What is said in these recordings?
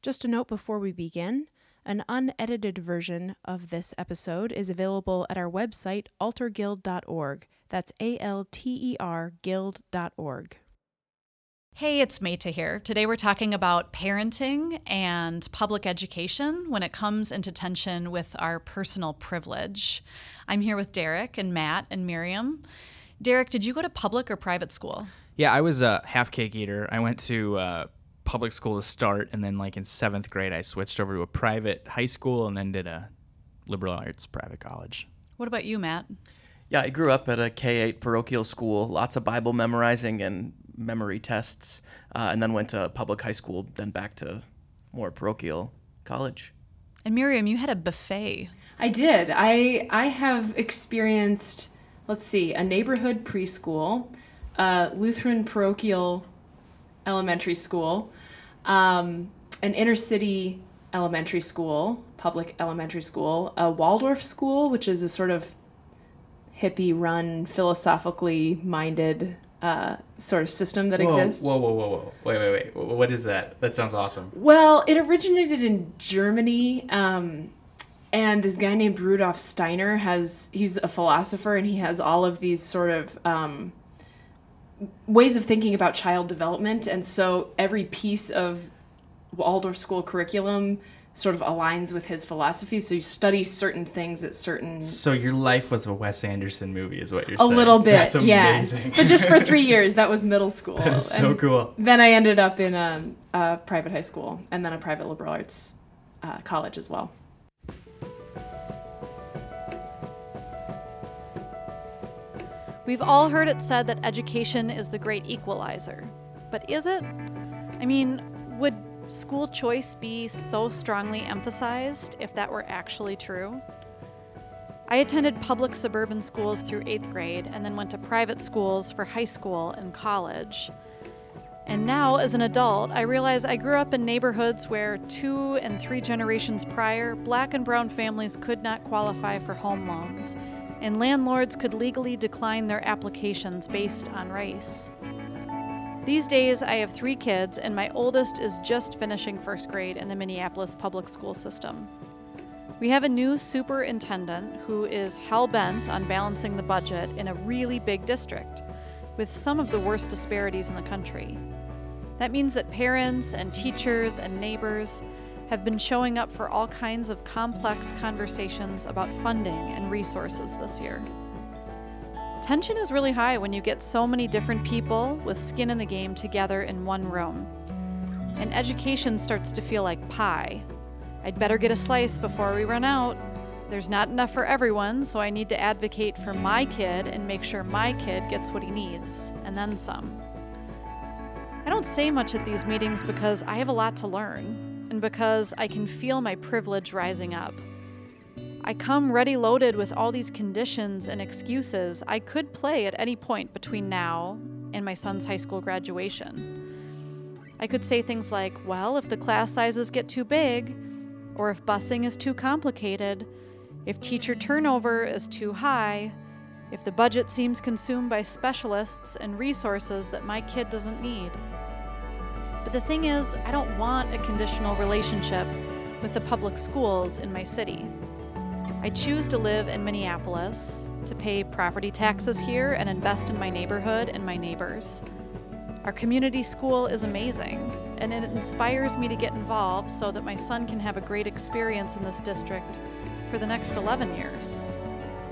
Just a note before we begin an unedited version of this episode is available at our website, alterguild.org. That's A L T E R guild.org. Hey, it's Meta here. Today we're talking about parenting and public education when it comes into tension with our personal privilege. I'm here with Derek and Matt and Miriam. Derek, did you go to public or private school? Yeah, I was a half cake eater. I went to uh, public school to start, and then like in seventh grade, I switched over to a private high school, and then did a liberal arts private college. What about you, Matt? Yeah, I grew up at a K 8 parochial school, lots of Bible memorizing and memory tests, uh, and then went to public high school, then back to more parochial college. And Miriam, you had a buffet. I did. I I have experienced, let's see, a neighborhood preschool, a Lutheran parochial elementary school, um, an inner city elementary school, public elementary school, a Waldorf school, which is a sort of hippie run, philosophically minded uh, sort of system that whoa, exists. Whoa, whoa, whoa, whoa. Wait, wait, wait. What is that? That sounds awesome. Well, it originated in Germany. Um, and this guy named Rudolf Steiner has, he's a philosopher and he has all of these sort of um, ways of thinking about child development. And so every piece of Waldorf school curriculum sort of aligns with his philosophy. So you study certain things at certain. So your life was a Wes Anderson movie, is what you're a saying? A little bit, That's yeah. but just for three years, that was middle school. that is so And cool. Then I ended up in a, a private high school and then a private liberal arts uh, college as well. We've all heard it said that education is the great equalizer. But is it? I mean, would school choice be so strongly emphasized if that were actually true? I attended public suburban schools through eighth grade and then went to private schools for high school and college. And now, as an adult, I realize I grew up in neighborhoods where two and three generations prior, black and brown families could not qualify for home loans, and landlords could legally decline their applications based on race. These days, I have three kids, and my oldest is just finishing first grade in the Minneapolis public school system. We have a new superintendent who is hell bent on balancing the budget in a really big district, with some of the worst disparities in the country. That means that parents and teachers and neighbors have been showing up for all kinds of complex conversations about funding and resources this year. Tension is really high when you get so many different people with skin in the game together in one room. And education starts to feel like pie. I'd better get a slice before we run out. There's not enough for everyone, so I need to advocate for my kid and make sure my kid gets what he needs, and then some. I don't say much at these meetings because I have a lot to learn, and because I can feel my privilege rising up. I come ready loaded with all these conditions and excuses I could play at any point between now and my son's high school graduation. I could say things like, well, if the class sizes get too big, or if busing is too complicated, if teacher turnover is too high, if the budget seems consumed by specialists and resources that my kid doesn't need. But the thing is, I don't want a conditional relationship with the public schools in my city. I choose to live in Minneapolis, to pay property taxes here and invest in my neighborhood and my neighbors. Our community school is amazing, and it inspires me to get involved so that my son can have a great experience in this district for the next 11 years,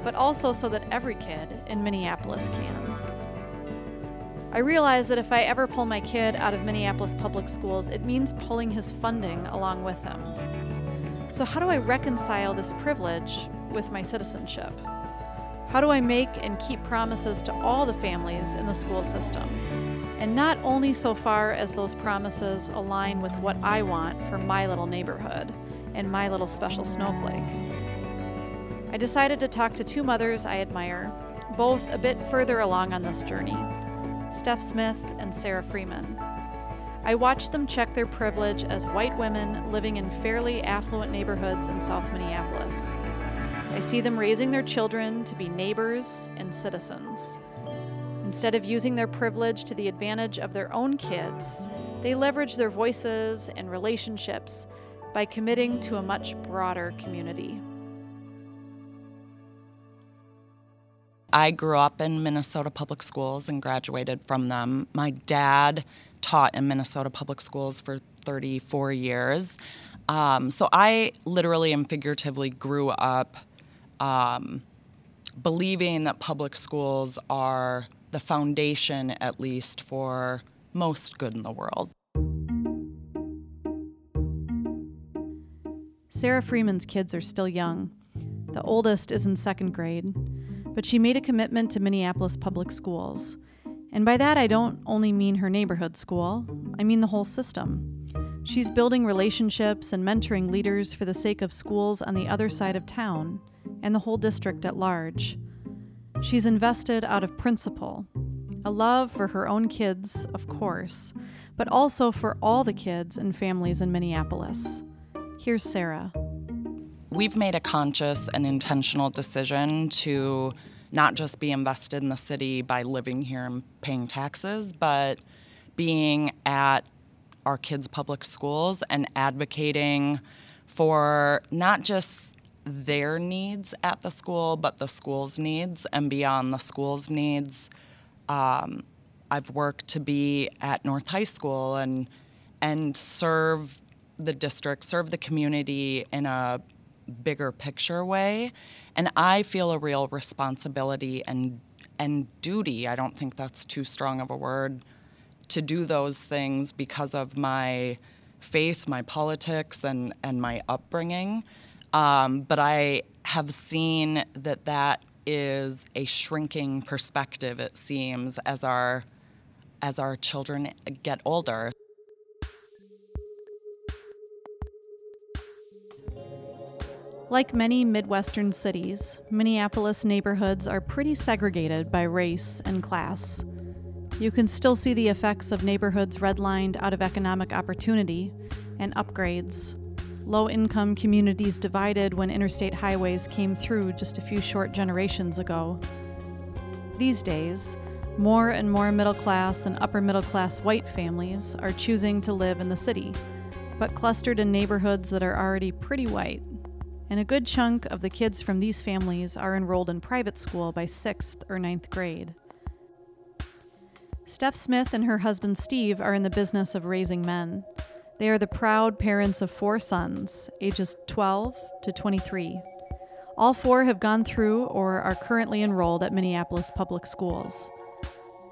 but also so that every kid in Minneapolis can. I realize that if I ever pull my kid out of Minneapolis public schools, it means pulling his funding along with him. So, how do I reconcile this privilege with my citizenship? How do I make and keep promises to all the families in the school system? And not only so far as those promises align with what I want for my little neighborhood and my little special snowflake. I decided to talk to two mothers I admire, both a bit further along on this journey Steph Smith and Sarah Freeman. I watched them check their privilege as white women living in fairly affluent neighborhoods in South Minneapolis. I see them raising their children to be neighbors and citizens. Instead of using their privilege to the advantage of their own kids, They leverage their voices and relationships by committing to a much broader community. I grew up in Minnesota public schools and graduated from them. My dad taught in Minnesota public schools for 34 years. Um, so I literally and figuratively grew up um, believing that public schools are the foundation, at least, for most good in the world. Sarah Freeman's kids are still young. The oldest is in second grade, but she made a commitment to Minneapolis public schools. And by that, I don't only mean her neighborhood school, I mean the whole system. She's building relationships and mentoring leaders for the sake of schools on the other side of town and the whole district at large. She's invested out of principle, a love for her own kids, of course, but also for all the kids and families in Minneapolis. Here's Sarah. We've made a conscious and intentional decision to not just be invested in the city by living here and paying taxes, but being at our kids' public schools and advocating for not just their needs at the school, but the school's needs and beyond the school's needs. Um, I've worked to be at North High School and and serve the district, serve the community in a bigger picture way. And I feel a real responsibility and and duty. I don't think that's too strong of a word to do those things because of my faith, my politics, and and my upbringing. Um, but I have seen that that is a shrinking perspective. It seems as our as our children get older. Like many Midwestern cities, Minneapolis neighborhoods are pretty segregated by race and class. You can still see the effects of neighborhoods redlined out of economic opportunity and upgrades. Low income communities divided when interstate highways came through just a few short generations ago. These days, more and more middle class and upper middle class white families are choosing to live in the city, but clustered in neighborhoods that are already pretty white and a good chunk of the kids from these families are enrolled in private school by sixth or ninth grade. Steph Smith and her husband Steve are in the business of raising men. They are the proud parents of four sons, ages 12 to 23. All four have gone through or are currently enrolled at Minneapolis public schools.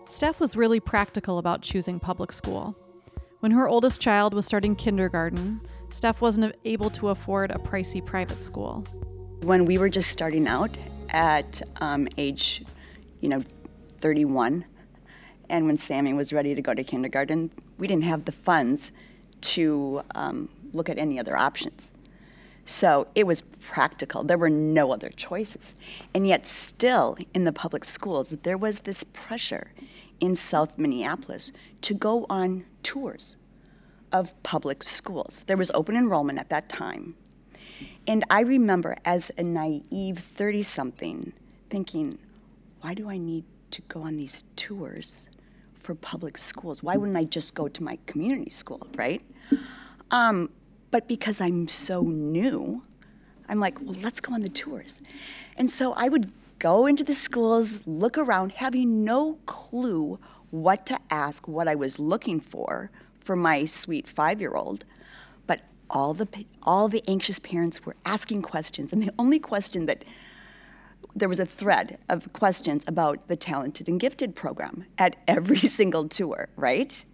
Steph was really practical about choosing public school. When her oldest child was starting kindergarten, Steph wasn't able to afford a pricey private school. When we were just starting out at um, age, you know, 31, and when Sammy was ready to go to kindergarten, we didn't have the funds to um, look at any other options. So it was practical. There were no other choices. And yet, still in the public schools, there was this pressure in South Minneapolis to go on tours of public schools. There was open enrollment at that time. And I remember as a naive 30 something thinking, why do I need to go on these tours for public schools? Why wouldn't I just go to my community school, right? Um, but because I'm so new, I'm like, well, let's go on the tours. And so I would go into the schools, look around, having no clue what to ask, what I was looking for, for my sweet five-year-old, but all the all the anxious parents were asking questions, and the only question that there was a thread of questions about the talented and gifted program at every single tour, right?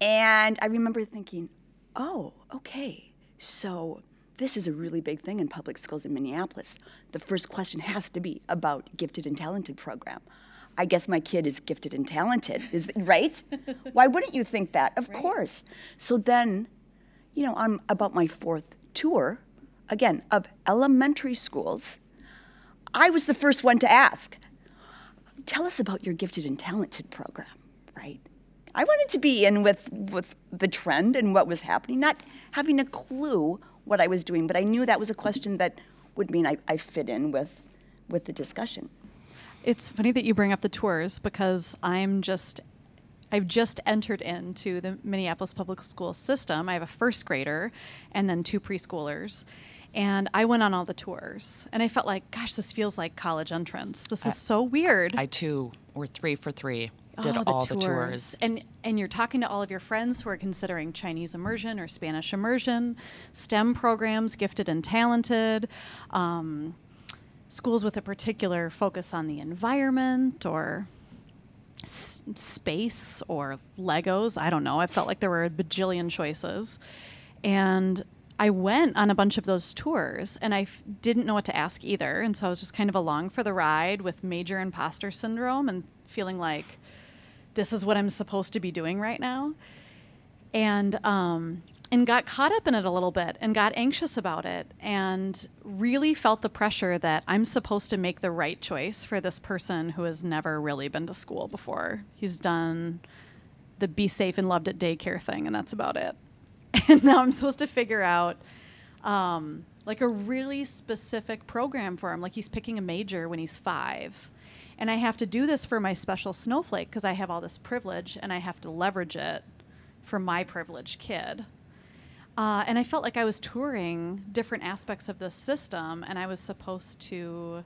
And I remember thinking, oh, okay, so this is a really big thing in public schools in Minneapolis. The first question has to be about gifted and talented program. I guess my kid is gifted and talented, is right? Why wouldn't you think that? Of right. course. So then, you know, I'm about my fourth tour, again, of elementary schools. I was the first one to ask, tell us about your gifted and talented program, right? I wanted to be in with, with the trend and what was happening, not having a clue what I was doing, but I knew that was a mm-hmm. question that would mean I, I fit in with, with the discussion. It's funny that you bring up the tours because I'm just I've just entered into the Minneapolis public school system. I have a first grader and then two preschoolers. And I went on all the tours and I felt like, gosh, this feels like college entrance. This is so weird. I too, or three for three, did Oh, all the tours. And and you're talking to all of your friends who are considering Chinese immersion or Spanish immersion, STEM programs, gifted and talented, um, schools with a particular focus on the environment or s- space or Legos. I don't know. I felt like there were a bajillion choices. And I went on a bunch of those tours and I f- didn't know what to ask either. And so I was just kind of along for the ride with major imposter syndrome and feeling like this is what I'm supposed to be doing right now. And um, and got caught up in it a little bit and got anxious about it and really felt the pressure that I'm supposed to make the right choice for this person who has never really been to school before. He's done the be safe and loved at daycare thing, and that's about it. And now I'm supposed to figure out um, like a really specific program for him. Like he's picking a major when he's five. And I have to do this for my special snowflake because I have all this privilege and I have to leverage it for my privileged kid. Uh, and I felt like I was touring different aspects of the system, and I was supposed to,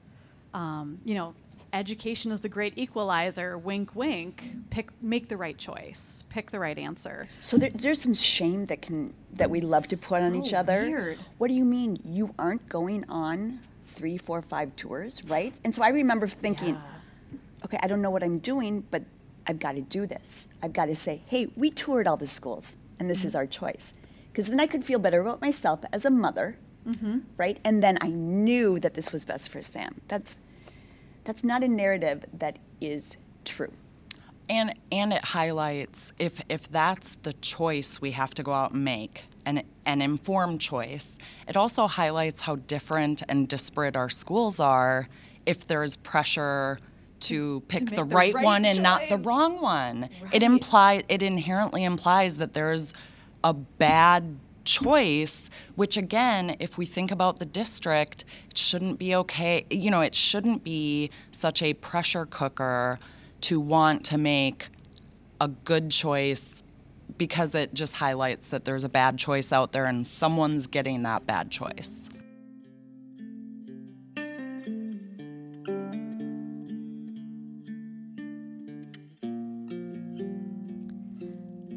um, you know, education is the great equalizer. Wink, wink. Pick, make the right choice. Pick the right answer. So there, there's some shame that can that we love to put on each other. weird. What do you mean you aren't going on three, four, five tours, right? And so I remember thinking, okay, I don't know what I'm doing, but I've got to do this. I've got to say, hey, we toured all the schools, and this is our choice, because then I could feel better about myself as a mother, mm-hmm. right? And then I knew that this was best for Sam. That's that's not a narrative that is true. And and it highlights if if that's the choice we have to go out and make, an an informed choice. It also highlights how different and disparate our schools are. If there's pressure to pick make the, the right, right one and not the wrong one, it implies it inherently implies that there's a bad choice which again if we think about the district it shouldn't be okay you know it shouldn't be such a pressure cooker to want to make a good choice because it just highlights that there's a bad choice out there and someone's getting that bad choice.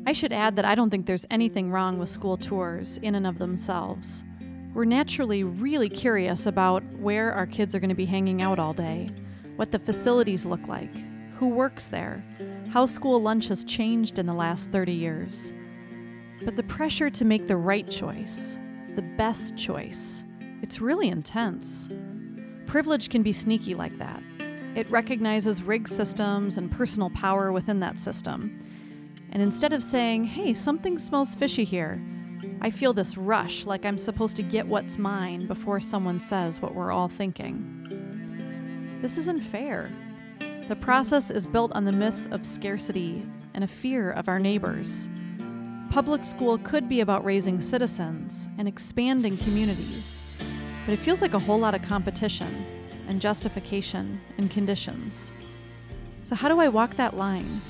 I should add that I don't think there's anything wrong with school tours in and of themselves. We're naturally really curious about where our kids are going to be hanging out all day, what the facilities look like, who works there, how school lunch has changed in the last 30 years. But the pressure to make the right choice, the best choice, it's really intense. Privilege can be sneaky like that. It recognizes rigged systems and personal power within that system. And instead of saying, hey, something smells fishy here, I feel this rush like I'm supposed to get what's mine before someone says what we're all thinking. This isn't fair. The process is built on the myth of scarcity and a fear of our neighbors. Public school could be about raising citizens and expanding communities, but it feels like a whole lot of competition and justification and conditions. So, how do I walk that line?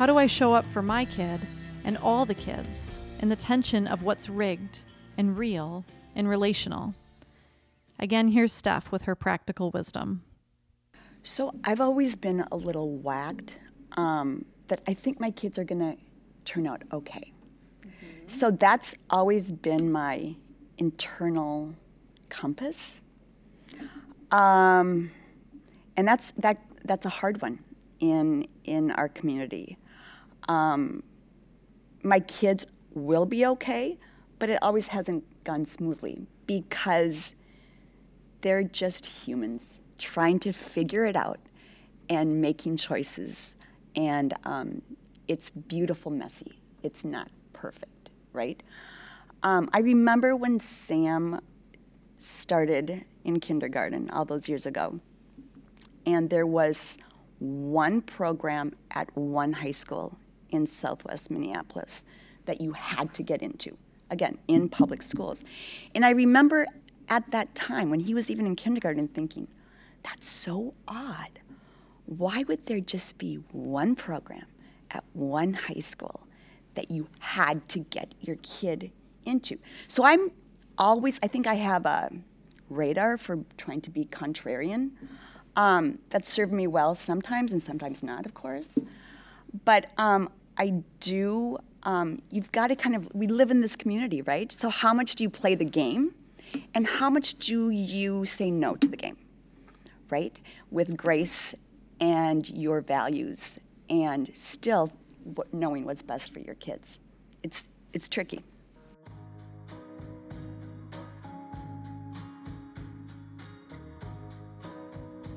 How do I show up for my kid and all the kids in the tension of what's rigged and real and relational? Again, here's Steph with her practical wisdom. So I've always been a little whacked um, that I think my kids are going to turn out okay. So that's always been my internal compass. Um, and that's, that, that's a hard one in, in our community. Um, my kids will be okay, but it always hasn't gone smoothly because they're just humans trying to figure it out and making choices. And um, it's beautiful, messy. It's not perfect, right? Um, I remember when Sam started in kindergarten all those years ago, and there was one program at one high school in southwest Minneapolis that you had to get into, again, in public schools. And I remember at that time, when he was even in kindergarten, thinking, that's so odd. Why would there just be one program at one high school that you had to get your kid into. So I'm always, I think I have a radar for trying to be contrarian. Um, that served me well sometimes and sometimes not, of course. But um, I do, um, you've got to kind of, we live in this community, right? So how much do you play the game? And how much do you say no to the game, right? With grace and your values and still knowing what's best for your kids. It's, it's tricky.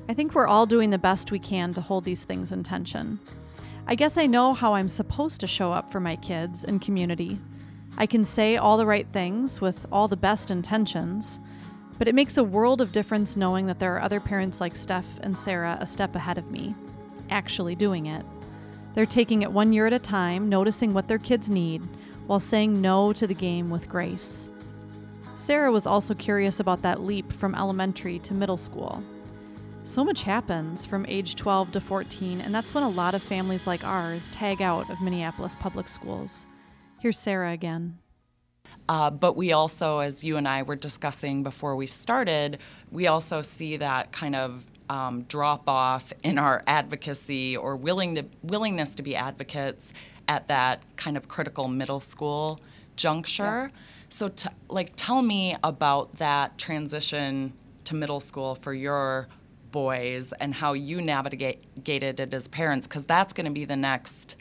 I think we're all doing the best we can to hold these things in tension. I guess I know how I'm supposed to show up for my kids and community. I can say all the right things with all the best intentions, but it makes a world of difference knowing that there are other parents like Steph and Sarah a step ahead of me, actually doing it. They're taking it one year at a time, noticing what their kids need, while saying no to the game with grace. Sarah was also curious about that leap from elementary to middle school. So much happens from age 12 to 14, and that's when a lot of families like ours tag out of Minneapolis public schools. Here's Sarah again. Uh, but we also, as you and I were discussing before we started, we also see that kind of um, drop off in our advocacy or willing to, willingness to be advocates at that kind of critical middle school juncture. So, t- like, tell me about that transition to middle school for your boys and how you navigated it as parents, because that's going to be the next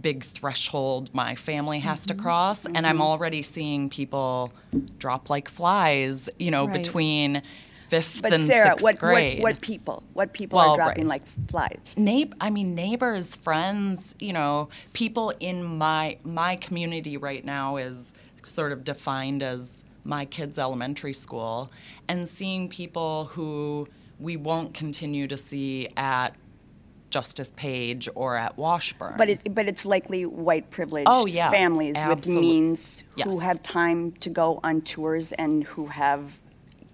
big threshold my family has to mm-hmm. cross and i'm mm-hmm. already seeing people drop like flies you know Right. between fifth But and Sarah, sixth what, grade what, what people? What people Well, are dropping right. like flies? I mean neighbors, friends, you know, people in my my community right now is sort of defined as my kids' elementary school, and seeing people who we won't continue to see at Justice Page or at Washburn. But it, but it's likely white privileged Oh, yeah, families with absolute- means who Yes. have time to go on tours and who have,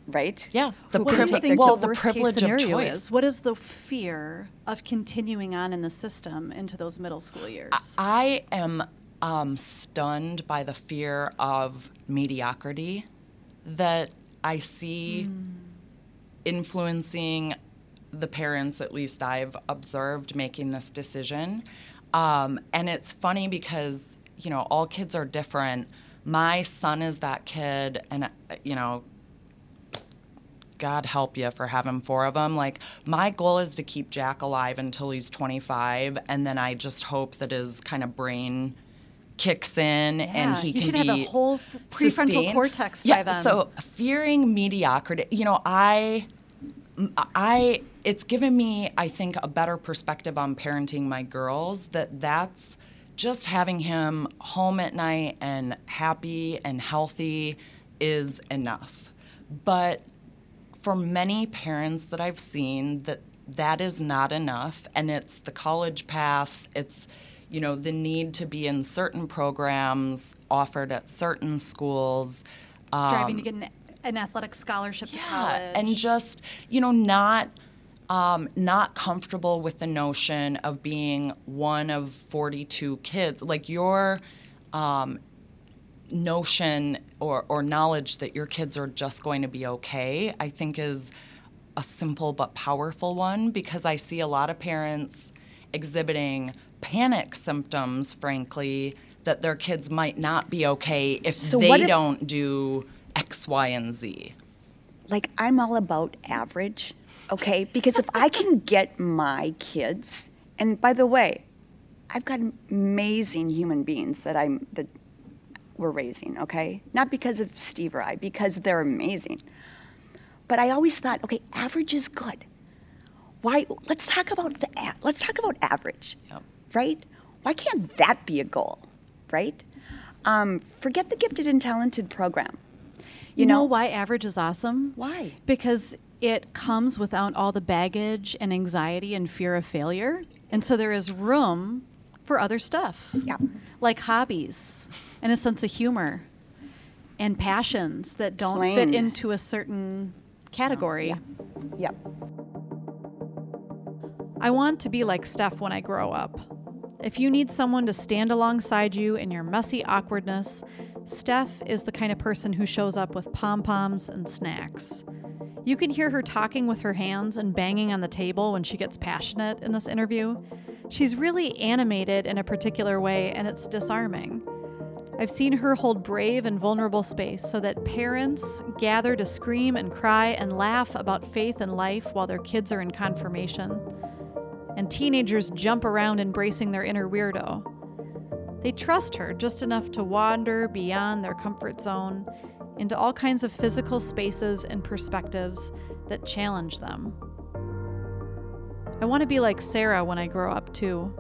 right? yeah, the Who What can privilege. take Well, the the worst case privilege of scenario choice. is? What is the fear of continuing on in the system into those middle school years? I am um, stunned by the fear of mediocrity that I see influencing the parents, at least I've observed, making this decision. Um, and it's funny because, you know, all kids are different. My son is that kid, and, you know, God help you for having four of them. Like, my goal is to keep Jack alive until he's 25, and then I just hope that his kind of brain kicks in and he he can should be have a whole prefrontal sustained. cortex by yeah, then. So fearing mediocrity, you know, I I it's given me I think a better perspective on parenting my girls that that's just having him home at night and happy and healthy is enough. But for many parents that I've seen that that is not enough and it's the college path it's you know the need to be in certain programs offered at certain schools Striving to um, get an, an athletic scholarship to college. and just you know not um, not comfortable with the notion of being one of 42 kids like your um, notion or, or knowledge that your kids are just going to be okay i think is a simple but powerful one because i see a lot of parents exhibiting panic symptoms frankly that their kids might not be okay if So they if- don't do x y and z like I'm all about average, okay? Because if I can get my kids, and by the way, I've got amazing human beings that I'm that we're raising, okay? Not because of Steve or I, because they're amazing. But I always thought, okay, average is good. Why? Let's talk about the let's talk about average, Yep. right? Why can't that be a goal, right? Um, forget the gifted and talented program. You know why average is awesome? Why? Because it comes without all the baggage and anxiety and fear of failure. And so there is room for other stuff. Yeah. Like hobbies and a sense of humor and passions that don't Plain. fit into a certain category. Yep. I want to be like Steph when I grow up. If you need someone to stand alongside you in your messy awkwardness, Steph is the kind of person who shows up with pom poms and snacks. You can hear her talking with her hands and banging on the table when she gets passionate in this interview. She's really animated in a particular way, and it's disarming. I've seen her hold brave and vulnerable space so that parents gather to scream and cry and laugh about faith and life while their kids are in confirmation. And teenagers jump around embracing their inner weirdo. They trust her just enough to wander beyond their comfort zone into all kinds of physical spaces and perspectives that challenge them. I want to be like Sarah when I grow up, too.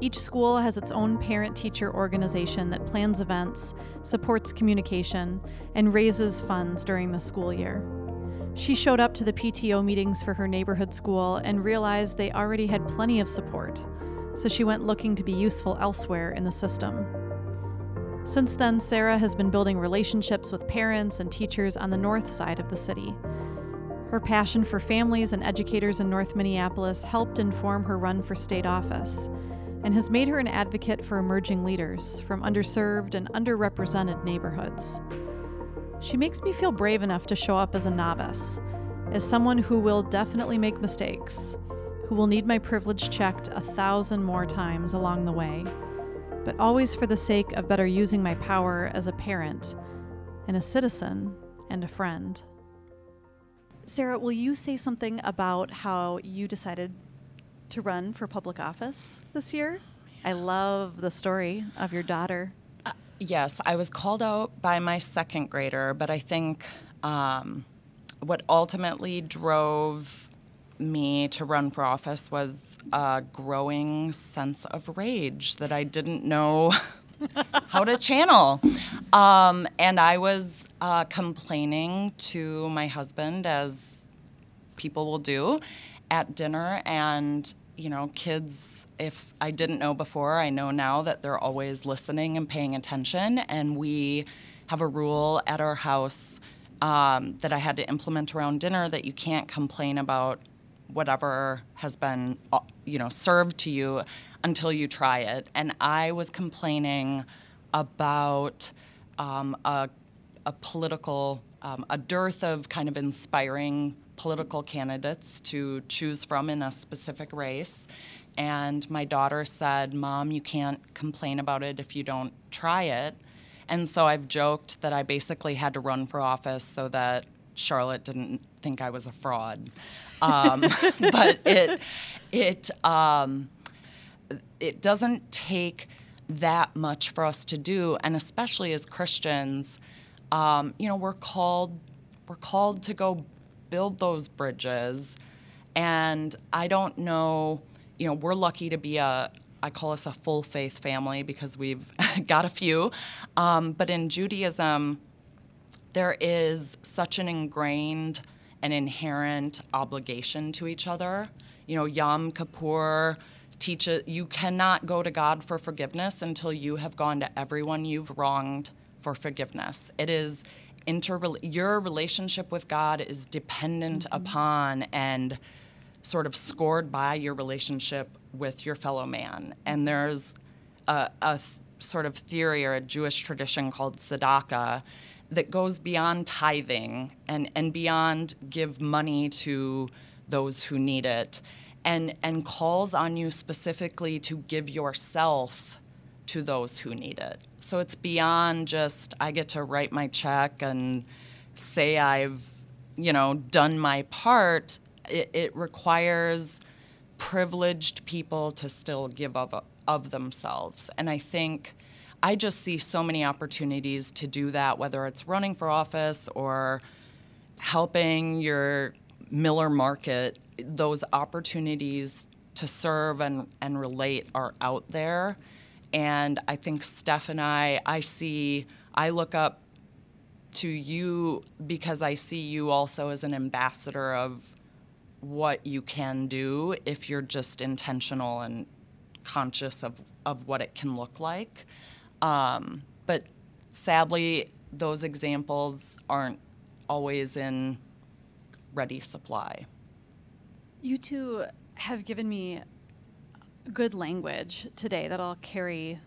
Each school has its own parent teacher organization that plans events, supports communication, and raises funds during the school year. She showed up to the PTO meetings for her neighborhood school and realized they already had plenty of support, so she went looking to be useful elsewhere in the system. Since then, Sarah has been building relationships with parents and teachers on the north side of the city. Her passion for families and educators in North Minneapolis helped inform her run for state office and has made her an advocate for emerging leaders from underserved and underrepresented neighborhoods. She makes me feel brave enough to show up as a novice, as someone who will definitely make mistakes, who will need my privilege checked a thousand more times along the way, but always for the sake of better using my power as a parent and a citizen and a friend. Sarah, will you say something about how you decided to run for public office this year. I love the story of your daughter. Uh, yes, I was called out by my second grader, but I think um, what ultimately drove me to run for office was a growing sense of rage that I didn't know how to channel. Um, and I was uh, complaining to my husband, as people will do at dinner and you know kids if i didn't know before i know now that they're always listening and paying attention and we have a rule at our house um, that i had to implement around dinner that you can't complain about whatever has been uh, you know served to you until you try it and i was complaining about um, a, a political um, a dearth of kind of inspiring political candidates to choose from in a specific race. And my daughter said, Mom, you can't complain about it if you don't try it. And so I've joked that I basically had to run for office so that Charlotte didn't think I was a fraud. Um, but it, it, um, it doesn't take that much for us to do, and especially as Christians, um, you know, we're called we're called to go build those bridges. And I don't know, you know, we're lucky to be a, I call us a full faith family because we've got a few. Um, but in Judaism, there is such an ingrained and inherent obligation to each other. You know, Yom Kippur teaches you cannot go to God for forgiveness until you have gone to everyone you've wronged for forgiveness. It is inter your relationship with God is dependent mm-hmm. upon and sort of scored by your relationship with your fellow man. And there's a, a th- sort of theory or a Jewish tradition called tzedakah that goes beyond tithing and, and beyond give money to those who need it and, and calls on you specifically to give yourself to those who need it. So it's beyond just I get to write my check and say I've, you know, done my part. It, it requires privileged people to still give of, of themselves. And I think I just see so many opportunities to do that, whether it's running for office or helping your Miller market. Those opportunities to serve and, and relate are out there. And I think Steph and I, I see, I look up to you because I see you also as an ambassador of what you can do if you're just intentional and conscious of, of what it can look like. Um, but sadly, those examples aren't always in ready supply. You two have given me good language today that I'll carry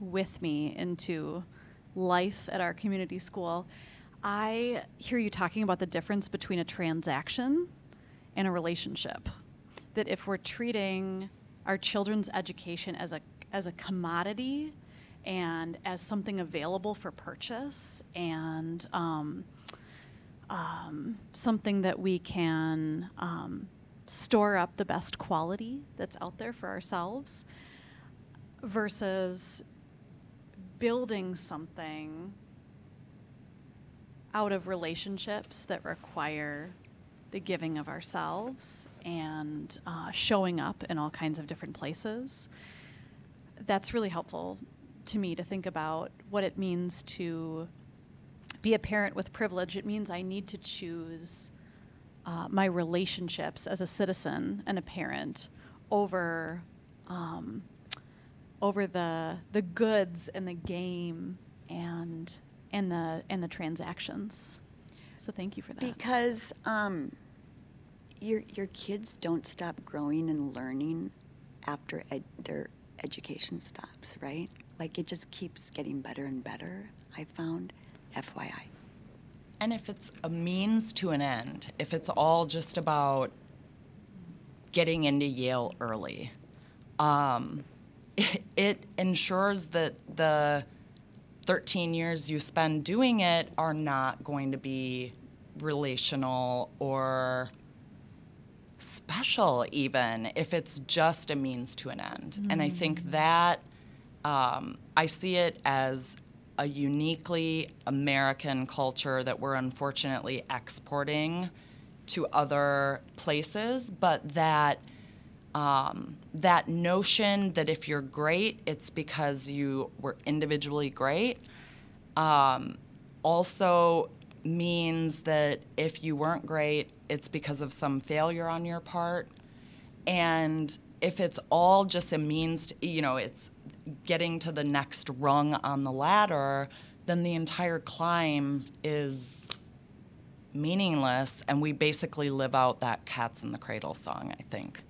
with me into life at our community school. I hear you talking about the difference between a transaction and a relationship. That if we're treating our children's education as a as a commodity and as something available for purchase and um, um, something that we can um, store up the best quality that's out there for ourselves versus building something out of relationships that require the giving of ourselves and uh, showing up in all kinds of different places. That's really helpful to me to think about what it means to be a parent with privilege. It means I need to choose uh, my relationships as a citizen and a parent over um, over the the goods and the game and and the and the transactions. So thank you for that. Because um, your your kids don't stop growing and learning after ed- their education stops, right? Like it just keeps getting better and better. I found, FYI. And if it's a means to an end, if it's all just about getting into Yale early, um, it, it ensures that the 13 years you spend doing it are not going to be relational or special, even if it's just a means to an end. And I think that um, I see it as a uniquely American culture that we're unfortunately exporting to other places, but that um, that notion that if you're great, it's because you were individually great, um, also means that if you weren't great, it's because of some failure on your part. And if it's all just a means, to, you know, it's getting to the next rung on the ladder, then the entire climb is meaningless. And we basically live out that cats in the cradle song, I think.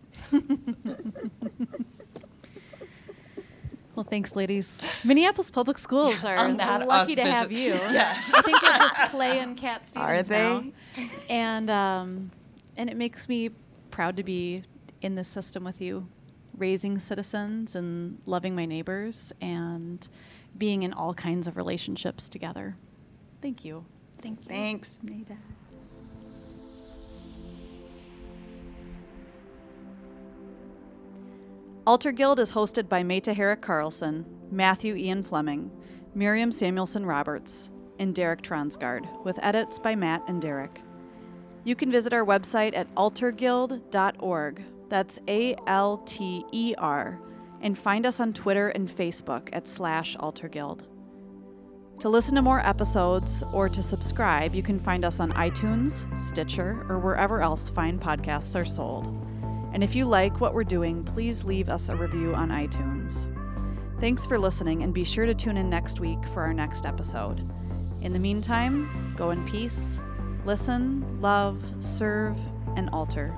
Well, thanks, ladies. Minneapolis Public Schools are that lucky to have you. I think they're just playing Cat Are Stevens they? now. And um, and it makes me proud to be in this system with you, raising citizens and loving my neighbors and being in all kinds of relationships together. Thank you. Thank you. Thanks, Maida. Alter Guild is hosted by Meta Herrick Carlson, Matthew Ian Fleming, Miriam Samuelson Roberts, and Derek Transgard, with edits by Matt and Derek. You can visit our website at alterguild.org. That's A L T E R, and find us on Twitter and Facebook at slash Alter Guild. To listen to more episodes or to subscribe, you can find us on iTunes, Stitcher, or wherever else fine podcasts are sold. And if you like what we're doing, please leave us a review on iTunes. Thanks for listening, and be sure to tune in next week for our next episode. In the meantime, go in peace, listen, love, serve, and alter.